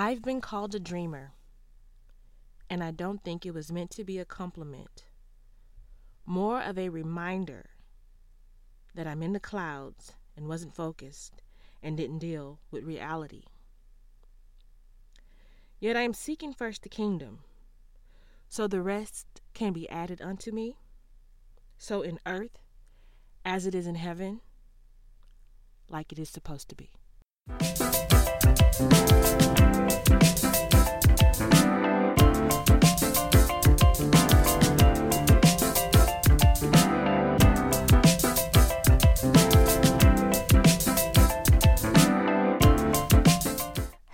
I've been called a dreamer, and I don't think it was meant to be a compliment. More of a reminder that I'm in the clouds and wasn't focused and didn't deal with reality. Yet I am seeking first the kingdom, so the rest can be added unto me. So in earth, as it is in heaven, like it is supposed to be.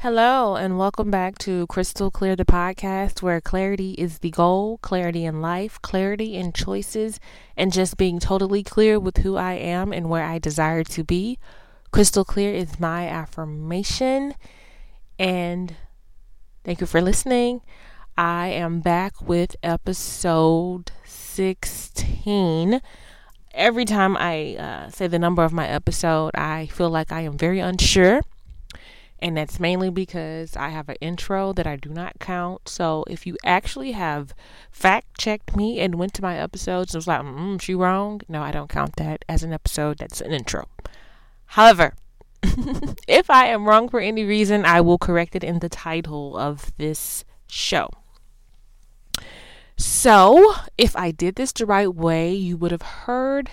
Hello, and welcome back to Crystal Clear, the podcast where clarity is the goal, clarity in life, clarity in choices, and just being totally clear with who I am and where I desire to be. Crystal clear is my affirmation, and thank you for listening. I am back with episode 16 every time I uh, say the number of my episode, I feel like I am very unsure and that's mainly because I have an intro that I do not count. So if you actually have fact checked me and went to my episodes and was like, mm, she wrong, no, I don't count that as an episode. That's an intro. However, if I am wrong for any reason, I will correct it in the title of this show. So, if I did this the right way, you would have heard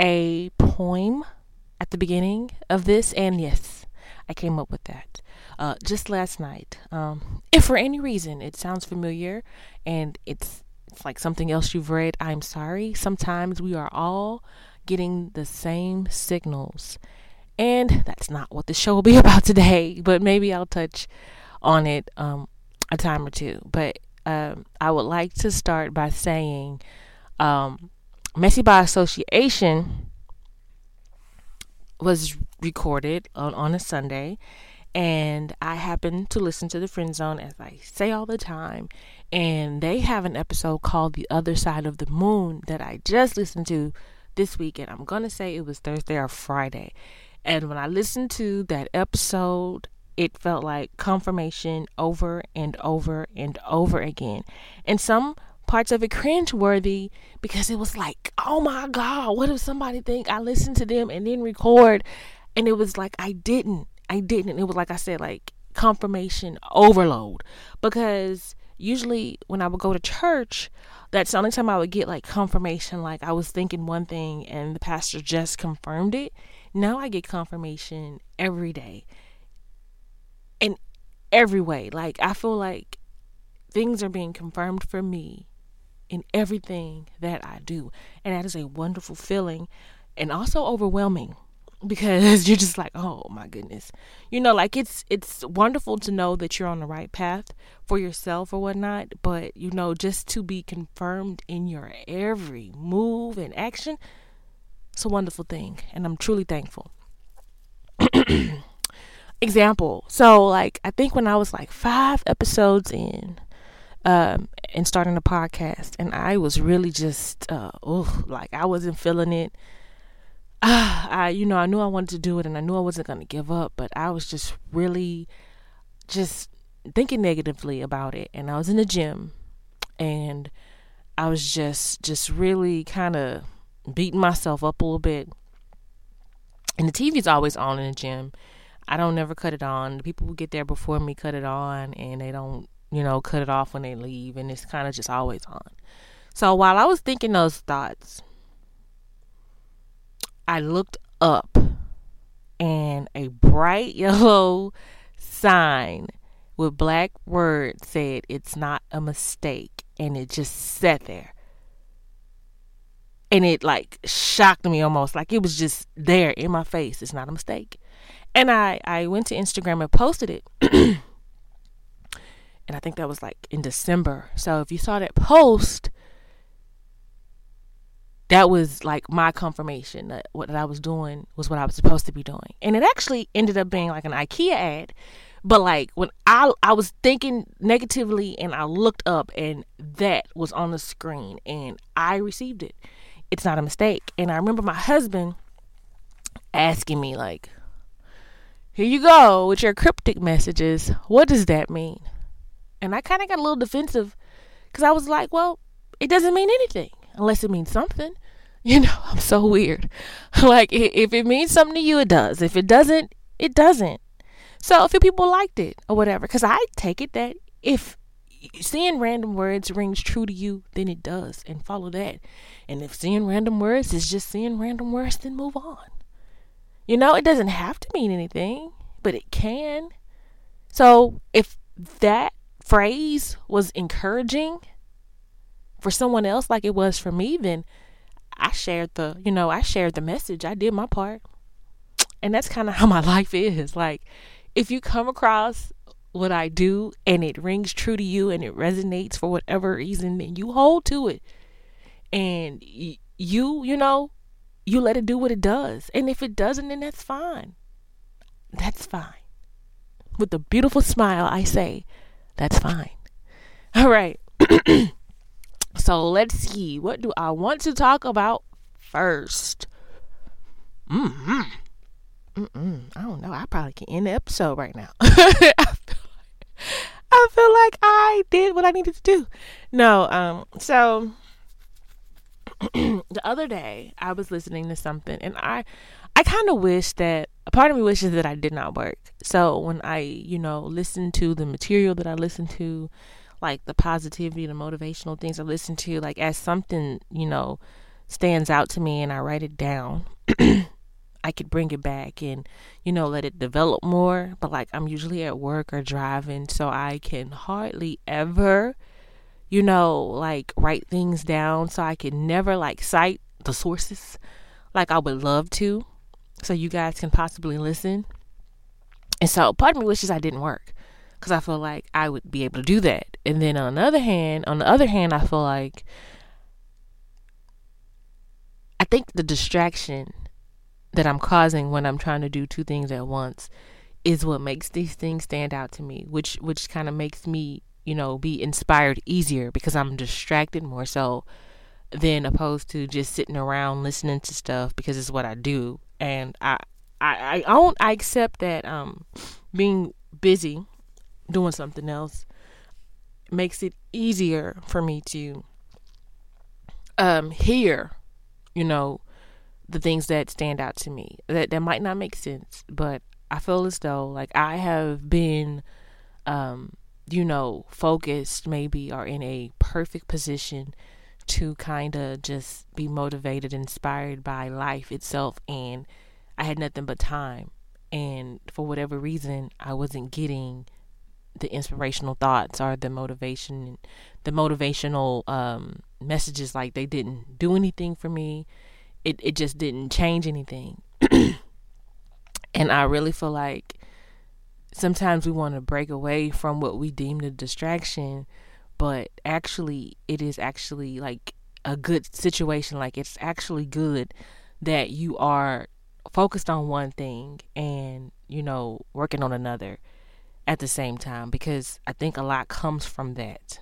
a poem at the beginning of this, and yes, I came up with that uh, just last night. Um, if for any reason it sounds familiar and it's it's like something else you've read, I'm sorry. Sometimes we are all getting the same signals. And that's not what the show will be about today, but maybe I'll touch on it um, a time or two. But um, I would like to start by saying um, Messy by Association was recorded on, on a Sunday and I happened to listen to the Friend Zone as I say all the time. And they have an episode called The Other Side of the Moon that I just listened to this week. And I'm to say it was Thursday or Friday. And when I listened to that episode, it felt like confirmation over and over and over again. And some parts of it cringeworthy because it was like, oh my God, what if somebody think I listened to them and then record? And it was like, I didn't. I didn't. It was like I said, like confirmation overload. Because usually when I would go to church, that's the only time I would get like confirmation, like I was thinking one thing and the pastor just confirmed it. Now I get confirmation every day. In every way. Like I feel like things are being confirmed for me in everything that I do. And that is a wonderful feeling and also overwhelming because you're just like, "Oh my goodness." You know, like it's it's wonderful to know that you're on the right path for yourself or whatnot, but you know, just to be confirmed in your every move and action, it's a wonderful thing, and I'm truly thankful. Example. So, like, I think when I was like 5 episodes in, um, and starting a podcast, and I was really just, uh, oh, like I wasn't feeling it. I, you know, I knew I wanted to do it, and I knew I wasn't going to give up, but I was just really, just thinking negatively about it. And I was in the gym, and I was just, just really kind of beating myself up a little bit. And the TV's always on in the gym. I don't never cut it on. The people who get there before me cut it on, and they don't you know, cut it off when they leave, and it's kind of just always on. So while I was thinking those thoughts, I looked up and a bright yellow sign with black words said, It's not a mistake. And it just sat there. And it like shocked me almost. Like it was just there in my face. It's not a mistake. And I, I went to Instagram and posted it. and I think that was like in December. So if you saw that post, that was like my confirmation that what I was doing was what I was supposed to be doing. And it actually ended up being like an IKEA ad. But like when I I was thinking negatively and I looked up and that was on the screen and I received it. It's not a mistake. And I remember my husband asking me like here you go with your cryptic messages. What does that mean? And I kind of got a little defensive because I was like, well, it doesn't mean anything unless it means something. You know, I'm so weird. like, if it means something to you, it does. If it doesn't, it doesn't. So, a few people liked it or whatever. Because I take it that if seeing random words rings true to you, then it does. And follow that. And if seeing random words is just seeing random words, then move on. You know, it doesn't have to mean anything, but it can. So, if that phrase was encouraging for someone else like it was for me, then I shared the, you know, I shared the message. I did my part. And that's kind of how my life is. Like, if you come across what I do and it rings true to you and it resonates for whatever reason, then you hold to it. And you, you know, you let it do what it does. And if it doesn't, then that's fine. That's fine. With a beautiful smile, I say, that's fine. All right. So let's see. What do I want to talk about first? Mm-hmm. Mm-mm. I don't know. I probably can end the episode right now. I, feel like, I did what I needed to do. No, um, so the other day I was listening to something and I I kind of wish that a part of me wishes that I did not work. So when I, you know, listen to the material that I listen to, like the positivity, the motivational things I listen to, like as something, you know, stands out to me and I write it down, I could bring it back and, you know, let it develop more. But like I'm usually at work or driving, so I can hardly ever, you know, like write things down. So I can never like cite the sources like I would love to. So you guys can possibly listen. And so part of me wishes I didn't work because I feel like I would be able to do that. And then on the other hand, on the other hand, I feel like I think the distraction that I'm causing when I'm trying to do two things at once is what makes these things stand out to me, which which kind of makes me, you know, be inspired easier because I'm distracted more so than opposed to just sitting around listening to stuff because it's what I do. And I I I own I accept that um being busy doing something else makes it easier for me to um hear you know the things that stand out to me. That that might not make sense but i feel as though like i have been um you know focused maybe or in a perfect position to kind of just be motivated inspired by life itself and i had nothing but time. And for whatever reason i wasn't getting the inspirational thoughts or the motivation the motivational um, messages like they didn't do anything for me. It, it just didn't change anything. And i really feel like sometimes we want to break away from what we deem the distraction but actually it is actually like a good situation like it's actually good that you are focused on one thing and you know working on another at the same time because I think a lot comes from that.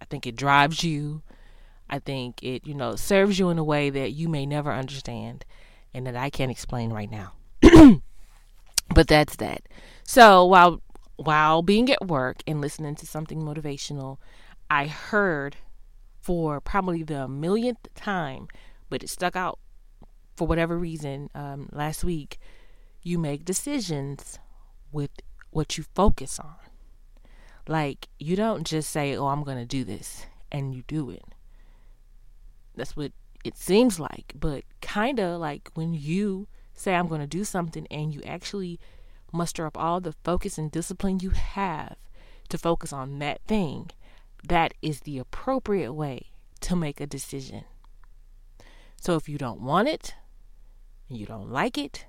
I think it drives you. I think it, you know, serves you in a way that you may never understand and that I can't explain right now. but that's that. So while while being at work and listening to something motivational, I heard for probably the millionth time, but it stuck out for whatever reason um, last week. You make decisions with what you focus on. Like, you don't just say, oh, I'm going to do this, and you do it. That's what it seems like. But kind of like when you say, I'm going to do something, and you actually muster up all the focus and discipline you have to focus on that thing, that is the appropriate way to make a decision. So if you don't want it, and you don't like it,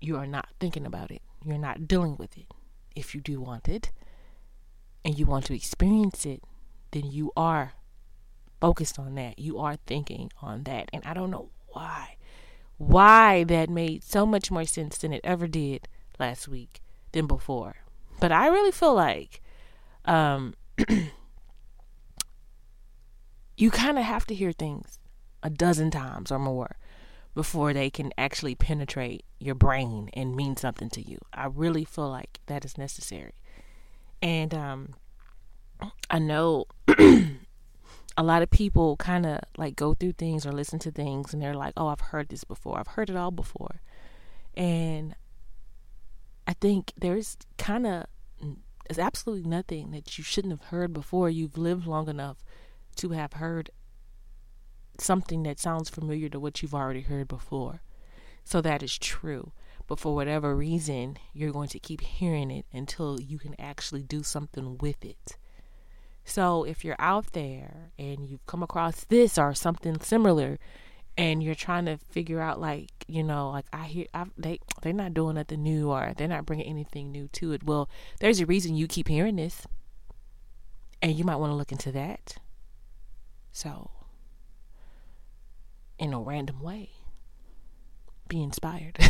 you are not thinking about it you're not dealing with it. If you do want it and you want to experience it, then you are focused on that. You are thinking on that. And I don't know why. Why that made so much more sense than it ever did last week than before. But I really feel like um, you kind of have to hear things a dozen times or more before they can actually penetrate your brain and mean something to you. I really feel like that is necessary. And um I know a lot of people kind of like go through things or listen to things and they're like, "Oh, I've heard this before. I've heard it all before." And I think there's kind of there's absolutely nothing that you shouldn't have heard before. You've lived long enough to have heard something that sounds familiar to what you've already heard before. So that is true. But for whatever reason, you're going to keep hearing it until you can actually do something with it. So if you're out there and you've come across this or something similar, and you're trying to figure out like you know like i hear I, they they're not doing nothing new or they're not bringing anything new to it. Well there's a reason you keep hearing this and you might want to look into that. So in a random way be inspired.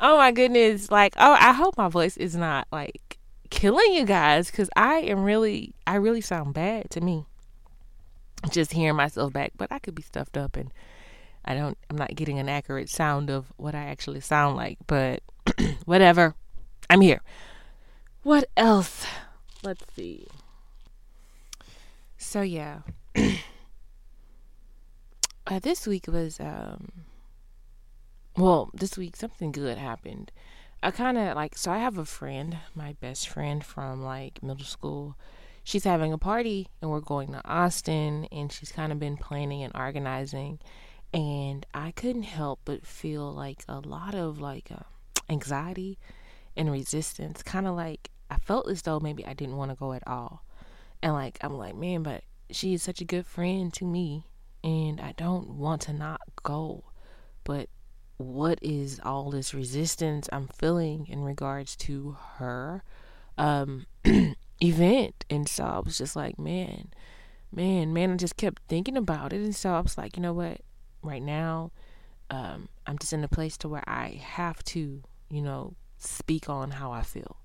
Oh my goodness like oh i hope my voice is not like killing you guys because i am really i really sound bad to me just hearing myself back, but I could be stuffed up and I don't I'm not getting an accurate sound of what I actually sound like, but whatever. I'm here. What else? Let's see. So yeah. uh, this week was um well, this week something good happened. I kind of like so I have a friend, my best friend from like middle school she's having a party and we're going to Austin and she's kind of been planning and organizing. And I couldn't help but feel like a lot of like uh, anxiety and resistance kind of like I felt as though maybe I didn't want to go at all. And like I'm like man but she is such a good friend to me and I don't want to not go. But what is all this resistance I'm feeling in regards to her? Um event. And so I was just like, man, man, man, I just kept thinking about it. And so I was like, you know what? Right now, um, I'm just in a place to where I have to, you know, speak on how I feel.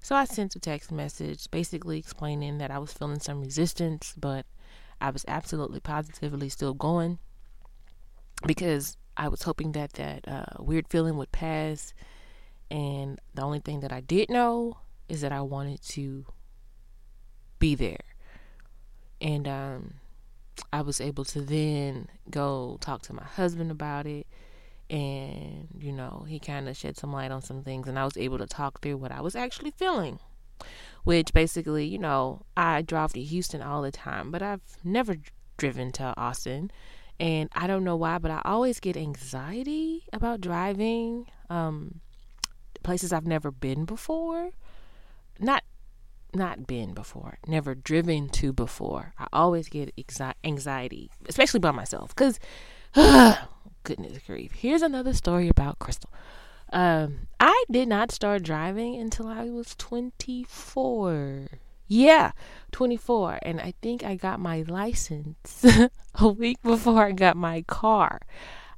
So I sent a text message basically explaining that I was feeling some resistance, but I was absolutely positively still going because I was hoping that that uh, weird feeling would pass. And the only thing that I did know is that I wanted to be there. And um, I was able to then go talk to my husband about it. And, you know, he kind of shed some light on some things. And I was able to talk through what I was actually feeling. Which basically, you know, I drive to Houston all the time, but I've never driven to Austin. And I don't know why, but I always get anxiety about driving um, places I've never been before. Not not been before, never driven to before. I always get anxiety, especially by myself, because goodness grief. Here's another story about Crystal. Um, I did not start driving until I was 24. Yeah, 24. And I think I got my license a week before I got my car.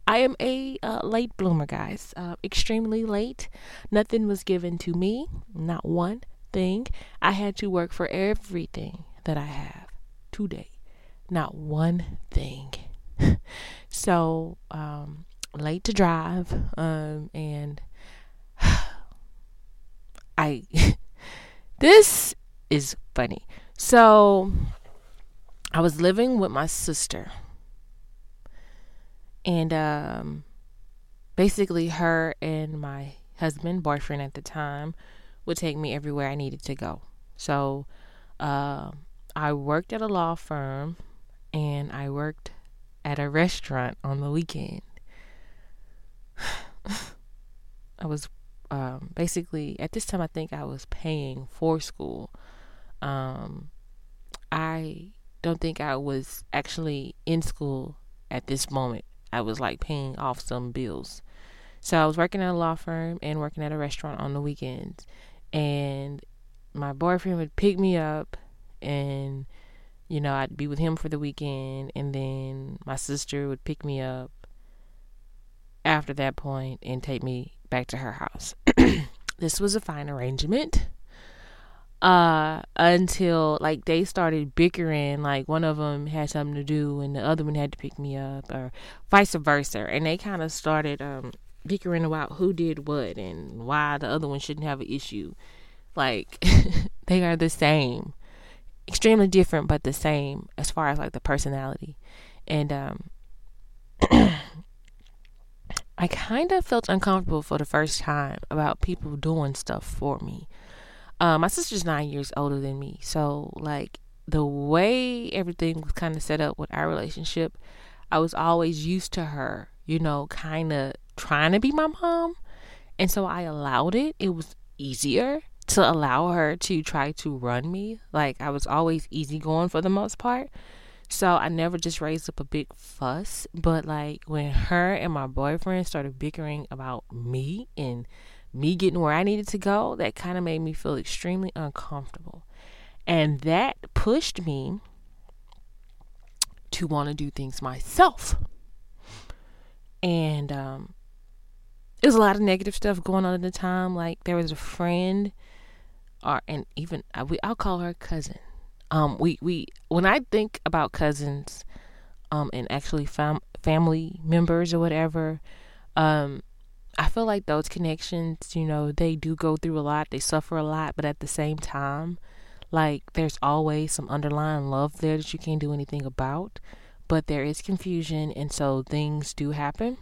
I am a uh, late bloomer, guys. Uh, extremely late. Nothing was given to me, not one thing. I had to work for everything that I have today, not one thing. so, um, late to drive, um, and I, this is funny. So, I was living with my sister, and um, basically, her and my husband, boyfriend at the time, would take me everywhere I needed to go. So uh, I worked at a law firm and I worked at a restaurant on the weekend. I was um, basically at this time I think I was paying for school. Um, I don't think I was actually in school at this moment. I was like paying off some bills. So I was working at a law firm and working at a restaurant on the weekends and my boyfriend would pick me up and you know I'd be with him for the weekend and then my sister would pick me up after that point and take me back to her house. this was a fine arrangement. uh until like they started bickering like one of them had something to do and the other one had to pick me up or vice versa and they kind of started um bickering about who did what and why the other one shouldn't have an issue. Like they are the same. Extremely different but the same as far as like the personality. And um I kind of felt uncomfortable for the first time about people doing stuff for me. Uh, my sister's nine years older than me, so like the way everything was kind of set up with our relationship, I was always used to her, you know, kind of trying to be my mom, and so I allowed it. It was easier to allow her to try to run me. Like I was always easygoing for the most part. So I never just raised up a big fuss. But like when her and my boyfriend started bickering about me and me getting where I needed to go, that kind of made me feel extremely uncomfortable. And that pushed me to want to do things myself. And um, there was a lot of negative stuff going on at the time. Like there was a friend, or and even I, we, I'll call her cousin. Um, we we when I think about cousins, um, and actually fam- family members or whatever, um, I feel like those connections, you know, they do go through a lot, they suffer a lot, but at the same time, like there's always some underlying love there that you can't do anything about. But there is confusion, and so things do happen.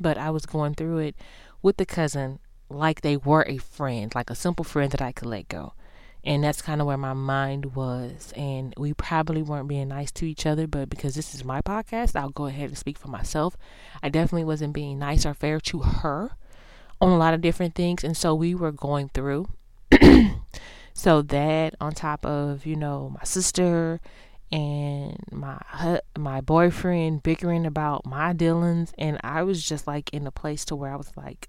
But I was going through it with the cousin like they were a friend, like a simple friend that I could let go. And that's kind of where my mind was. And we probably weren't being nice to each other, but because this is my podcast, I'll go ahead and speak for myself. I definitely wasn't being nice or fair to her on a lot of different things. And so we were going through. so that on top of, you know, my sister and my my boyfriend bickering about my dealings and I was just like in a place to where I was like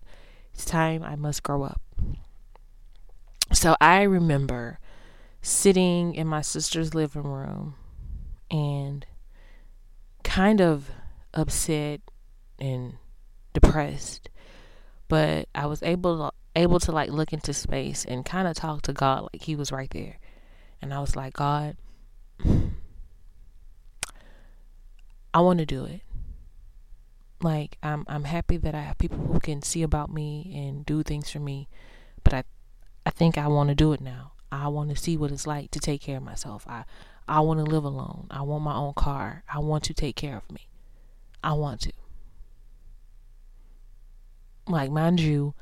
it's time I must grow up. So I remember sitting in my sister's living room and kind of upset and depressed. But I was able to able to like look into space and kind of talk to God like he was right there. And I was like, God, I want to do it. Like I'm I'm happy that I have people who can see about me and do things for me, but I I think I want to do it now. I want to see what it's like to take care of myself. I I want to live alone. I want my own car. I want to take care of me. I want to. Like mind you,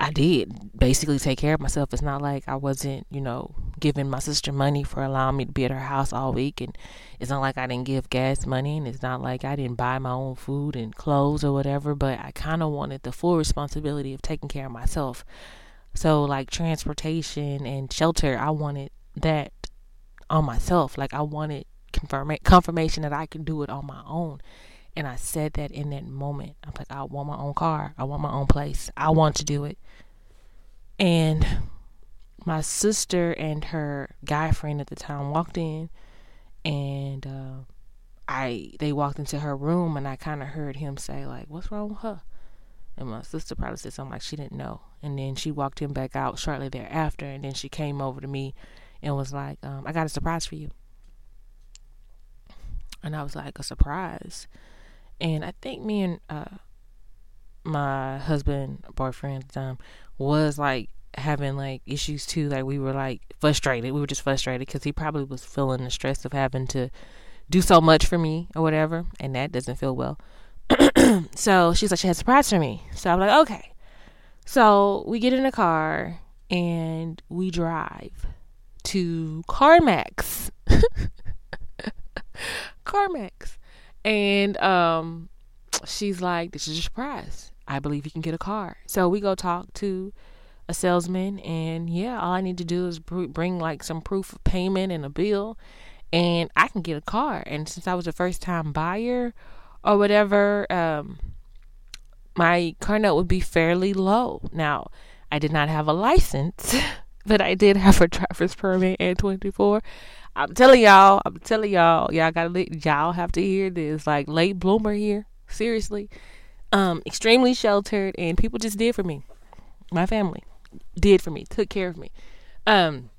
I did basically take care of myself. It's not like I wasn't, you know, giving my sister money for allowing me to be at her house all week and it's not like I didn't give gas money and it's not like I didn't buy my own food and clothes or whatever, but I kind of wanted the full responsibility of taking care of myself. So like transportation and shelter, I wanted that on myself. Like I wanted confirm confirmation that I could do it on my own. And I said that in that moment. I'm like, I want my own car. I want my own place. I want to do it. And my sister and her guy friend at the time walked in and uh, I they walked into her room and I kind of heard him say like, "What's wrong with her?" And my sister probably said something like she didn't know. And then she walked him back out shortly thereafter. And then she came over to me and was like, um, I got a surprise for you. And I was like, a surprise. And I think me and uh, my husband, boyfriend at the time, was like having like issues too. Like we were like frustrated. We were just frustrated because he probably was feeling the stress of having to do so much for me or whatever. And that doesn't feel well. so she's like, she had a surprise for me. So I'm like, okay. So we get in a car and we drive to CarMax. CarMax. And um she's like, This is a surprise. I believe you can get a car. So we go talk to a salesman and yeah, all I need to do is bring like some proof of payment and a bill and I can get a car. And since I was a first time buyer, or whatever, um, my car note would be fairly low. Now, I did not have a license, but I did have a driver's permit at 24. I'm telling y'all, I'm telling y'all, y'all gotta y'all have to hear this. Like late bloomer here, seriously. Um, extremely sheltered, and people just did for me. My family did for me, took care of me. Um,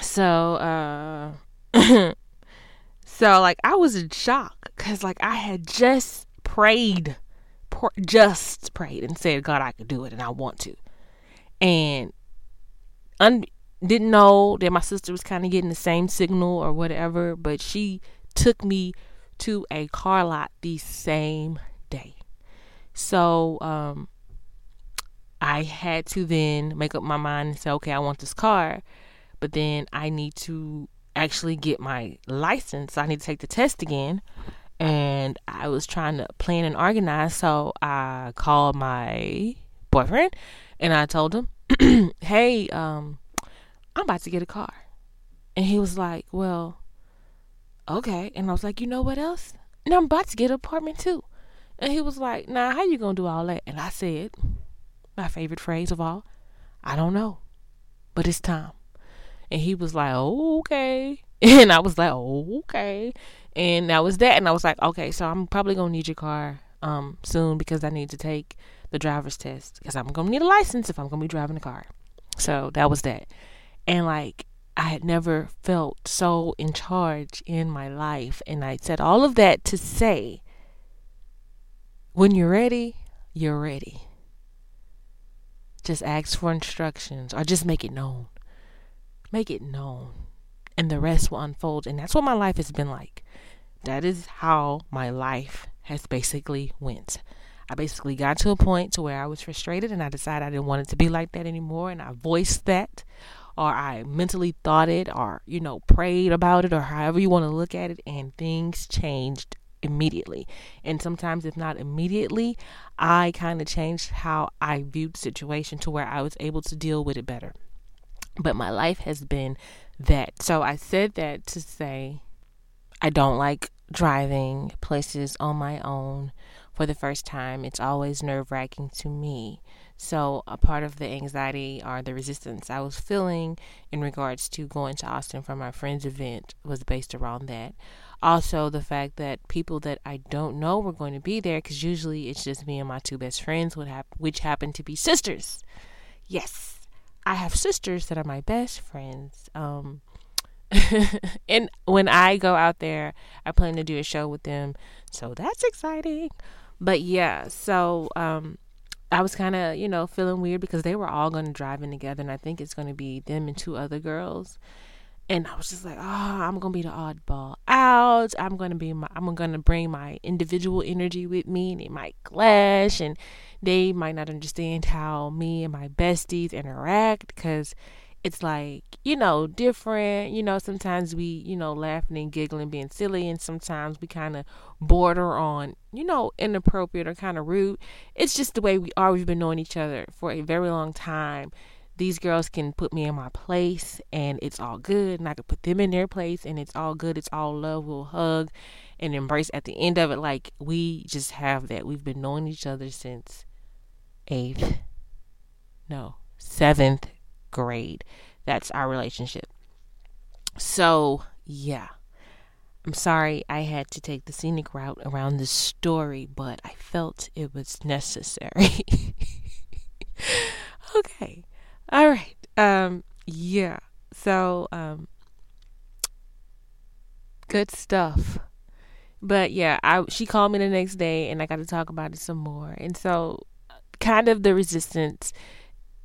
so uh so like I was in shock cuz like I had just prayed just prayed and said God I could do it and I want to. And un- didn't know that my sister was kind of getting the same signal or whatever, but she took me to a car lot the same. So um I had to then make up my mind and say, okay, I want this car, but then I need to actually get my license. I need to take the test again. And I was trying to plan and organize. So I called my boyfriend and I told him, hey, um, I'm about to get a car. And he was like, well, okay. And I was like, you know what else? And I'm about to get an apartment too. And he was like, nah, how you to do all that? And I said, my favorite phrase of all. I don't know, but it's time. And he was like, okay. And I was like, okay. And that was that. And I was like, okay, so I'm probably to need your car um, soon because I need to take the driver's test because I'm to need a license if I'm to be driving a car. So that was that. And like, I had never felt so in charge in my life. And I said all of that to say, when you're ready, you're ready. Just ask for instructions or just make it known. Make it known. And the rest will unfold. And that's what my life has been like. That is how my life has basically went. I basically got to a point to where I was frustrated and I decided I didn't want it to be like that anymore and I voiced that or I mentally thought it or you know prayed about it or however you want to look at it and things changed immediately. And sometimes, if not immediately, I kind of changed how I viewed the situation to where I was able to deal with it better. But my life has been that. So I said that to say I don't like driving places on my own for the first time. It's always nerve wracking to me. So, a part of the anxiety or the resistance I was feeling in regards to going to Austin for my friend's event was based around that also the fact that people that I don't know were going to be there because usually it's just me and my two best friends would have which happen to be sisters. Yes, I have sisters that are my best friends. Um, and when I go out there, I plan to do a show with them, so that's exciting. But yeah, so um, I was kind of you know feeling weird because they were all going to drive in together, and I think it's going to be them and two other girls and I was just like, oh, I'm gonna be the oddball out. I'm gonna be my, I'm gonna bring my individual energy with me, and it might clash, and they might not understand how me and my besties interact because it's like you know different. You know, sometimes we you know laughing and giggling, being silly, and sometimes we kind of border on you know inappropriate or kind of rude. It's just the way we are. We've been knowing each other for a very long time these girls can put me in my place and it's all good and I can put them in their place and it's all good. It's all love. We'll hug and embrace at the end of it. Like we just have that. We've been knowing each other since eighth, no, seventh grade. That's our relationship. So, yeah. I'm sorry I had to take the scenic route around this story, but I felt it was necessary. okay. All right. Um yeah. So um good stuff. But yeah, I she called me the next day and I got to talk about it some more. And so kind of the resistance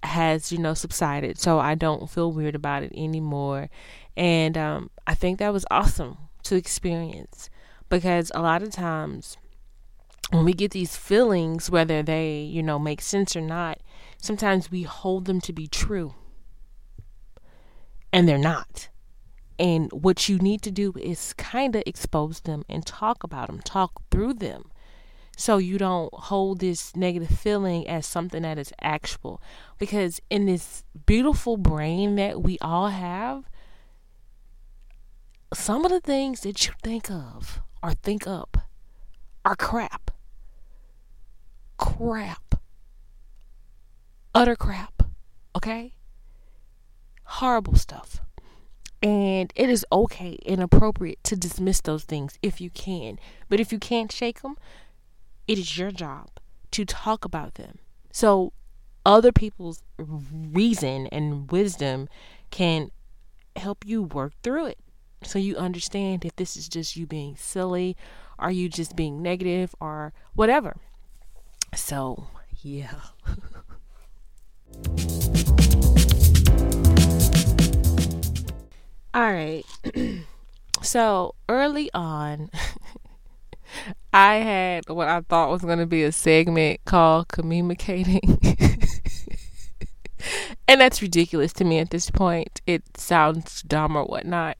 has, you know, subsided. So I don't feel weird about it anymore. And um I think that was awesome to experience because a lot of times when we get these feelings whether they, you know, make sense or not, sometimes we hold them to be true and they're not. And what you need to do is kind of expose them and talk about them, talk through them. So you don't hold this negative feeling as something that is actual. Because in this beautiful brain that we all have, some of the things that you think of or think up are crap. Crap utter crap. Okay? Horrible stuff. And it is okay and appropriate to dismiss those things if you can. But if you can't shake them, it is your job to talk about them. So other people's reason and wisdom can help you work through it so you understand if this is just you being silly, are you just being negative, or whatever. So, yeah. All right. so early on, I had what I thought was going to be a segment called communicating. and that's ridiculous to me at this point. It sounds dumb or whatnot.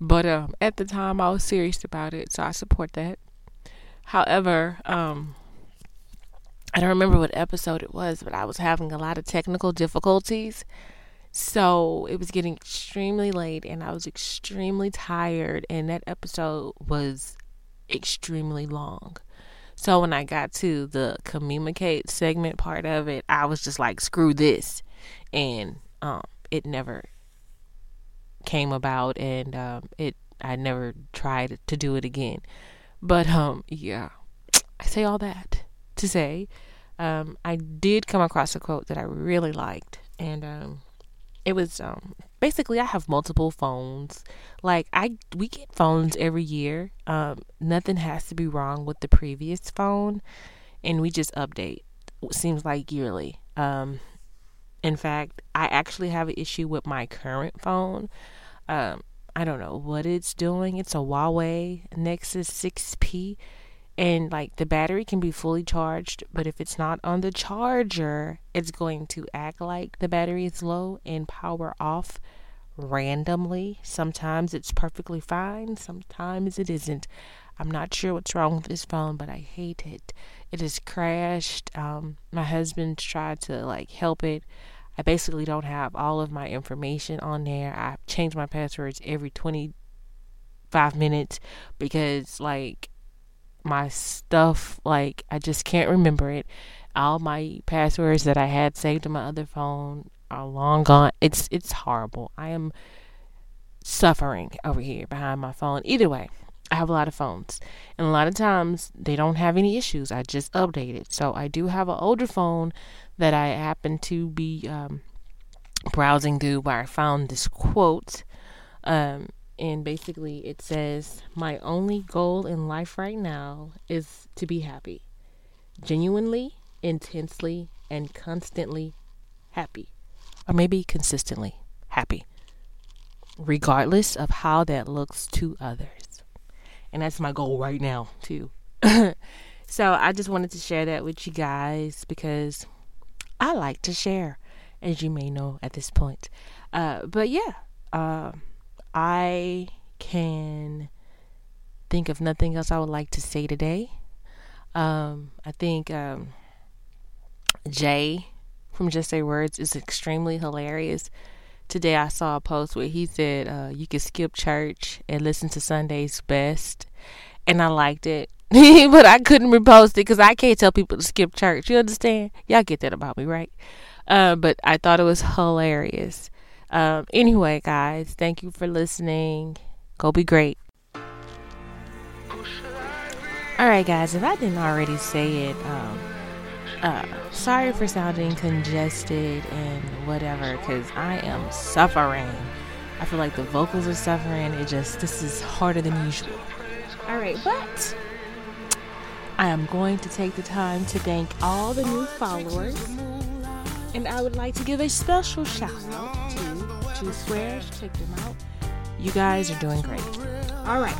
But um, at the time, I was serious about it, so I support that. However, um, I don't remember what episode it was, but I was having a lot of technical difficulties so it was getting extremely late and I was extremely tired, and that episode was extremely long. So when I got to the communicate segment part of it, I was just like, screw this. And um, it never came about and um, it I never tried to do it again. But um yeah. I say all that to say um I did come across a quote that I really liked and um it was um basically I have multiple phones. Like I we get phones every year. Um nothing has to be wrong with the previous phone and we just update. Seems like yearly. Um in fact, I actually have an issue with my current phone. Um I don't know what it's doing. It's a Huawei Nexus 6P and like the battery can be fully charged but if it's not on the charger it's going to act like the battery is low and power off randomly. Sometimes it's perfectly fine sometimes it isn't. I'm not sure what's wrong with this phone but i hate it. It has crashed. Um, my husband tried to like help it. I basically don't have all of my information on there. I change my passwords every 25 minutes because like my stuff like I just can't remember it. All my passwords that I had saved on my other phone are long gone. It's it's horrible. I am suffering over here behind my phone. Either way, I have a lot of phones, and a lot of times they don't have any issues. I just update it. So I do have an older phone that I happen to be um, browsing through where I found this quote. Um, and basically it says my only goal in life right now is to be happy. Genuinely intensely and constantly happy. Or maybe consistently happy. Regardless of how that looks to others. And that's my goal right now too. So i just wanted to share that with you guys because i like to share as you may know at this point. Uh, but yeah uh, I can think of nothing else I would like to say today. Um, I think um, Jay from Just Say Words is extremely hilarious. Today I saw a post where he said uh, you can skip church and listen to Sunday's best, and I liked it. but I couldn't repost it because I can't tell people to skip church. You understand? Y'all get that about me, right? Uh, but I thought it was hilarious. Um, anyway, guys, thank you for listening. Go be great. All right, guys, if I didn't already say it, um, uh, sorry for sounding congested and whatever, because I am suffering. I feel like the vocals are suffering. It just, this is harder than usual. All right, but I am going to take the time to thank all the new followers. And I would like to give a special shout out to Two Squares. Check them out. You guys are doing great. All right.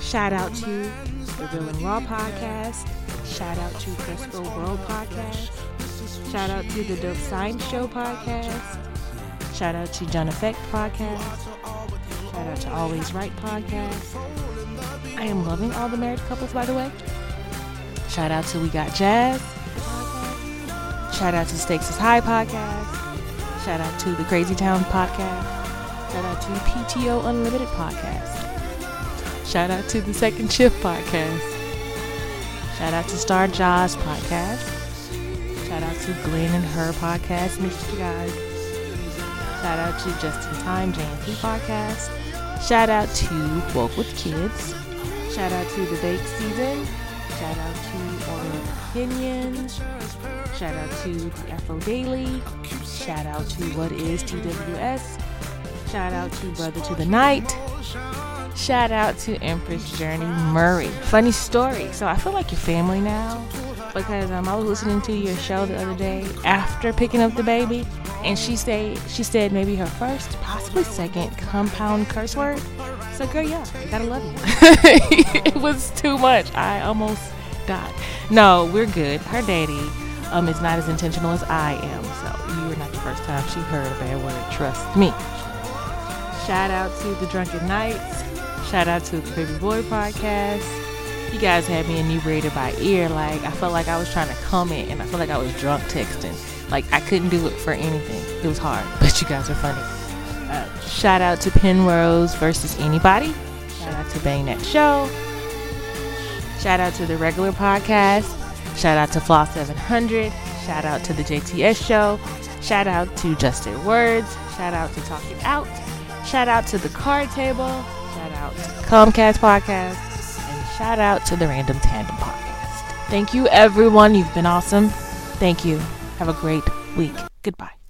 Shout out to the Real and Raw podcast. Shout out to Fresco World podcast. Shout out to the Dope Science Show podcast. Shout out to John Effect podcast. Shout out to Always Right podcast. I am loving all the married couples, by the way. Shout out to We Got Jazz. Shout out to Stakes is High podcast. Shout out to the Crazy Town podcast. Shout out to PTO Unlimited podcast. Shout out to the Second Shift podcast. Shout out to Star Jaws podcast. Shout out to Glenn and her podcast. Miss you guys. Shout out to Just in Time JNT podcast. Shout out to Woke with Kids. Shout out to the Bake Season. Shout out to Oral Opinions. Shout out to the Afro Daily. Shout out to What is TWS. Shout out to Brother to the Night. Shout out to Empress Journey Murray. Funny story. So I feel like your family now because um, I was listening to your show the other day after picking up the baby, and she said she said maybe her first, possibly second compound curse word. So girl, yeah, I gotta love you. it was too much. I almost died. No, we're good. Her daddy um is not as intentional as I am, so first time she heard a bad word. Trust me. Shout out to the Drunken Knights. Shout out to the Baby Boy podcast. You guys had me inebriated by ear. Like, I felt like I was trying to comment and I felt like I was drunk texting. Like, I couldn't do it for anything. It was hard, but you guys are funny. Uh, shout out to Penrose versus anybody. Shout out to Bang That Show. Shout out to the regular podcast. Shout out to Flaw 700. Shout out to the JTS Show. Shout out to Justin Words. Shout out to Talk It Out. Shout out to the card table. Shout out to Comcast Podcast. And shout out to the Random Tandem Podcast. Thank you, everyone. You've been awesome. Thank you. Have a great week. Goodbye.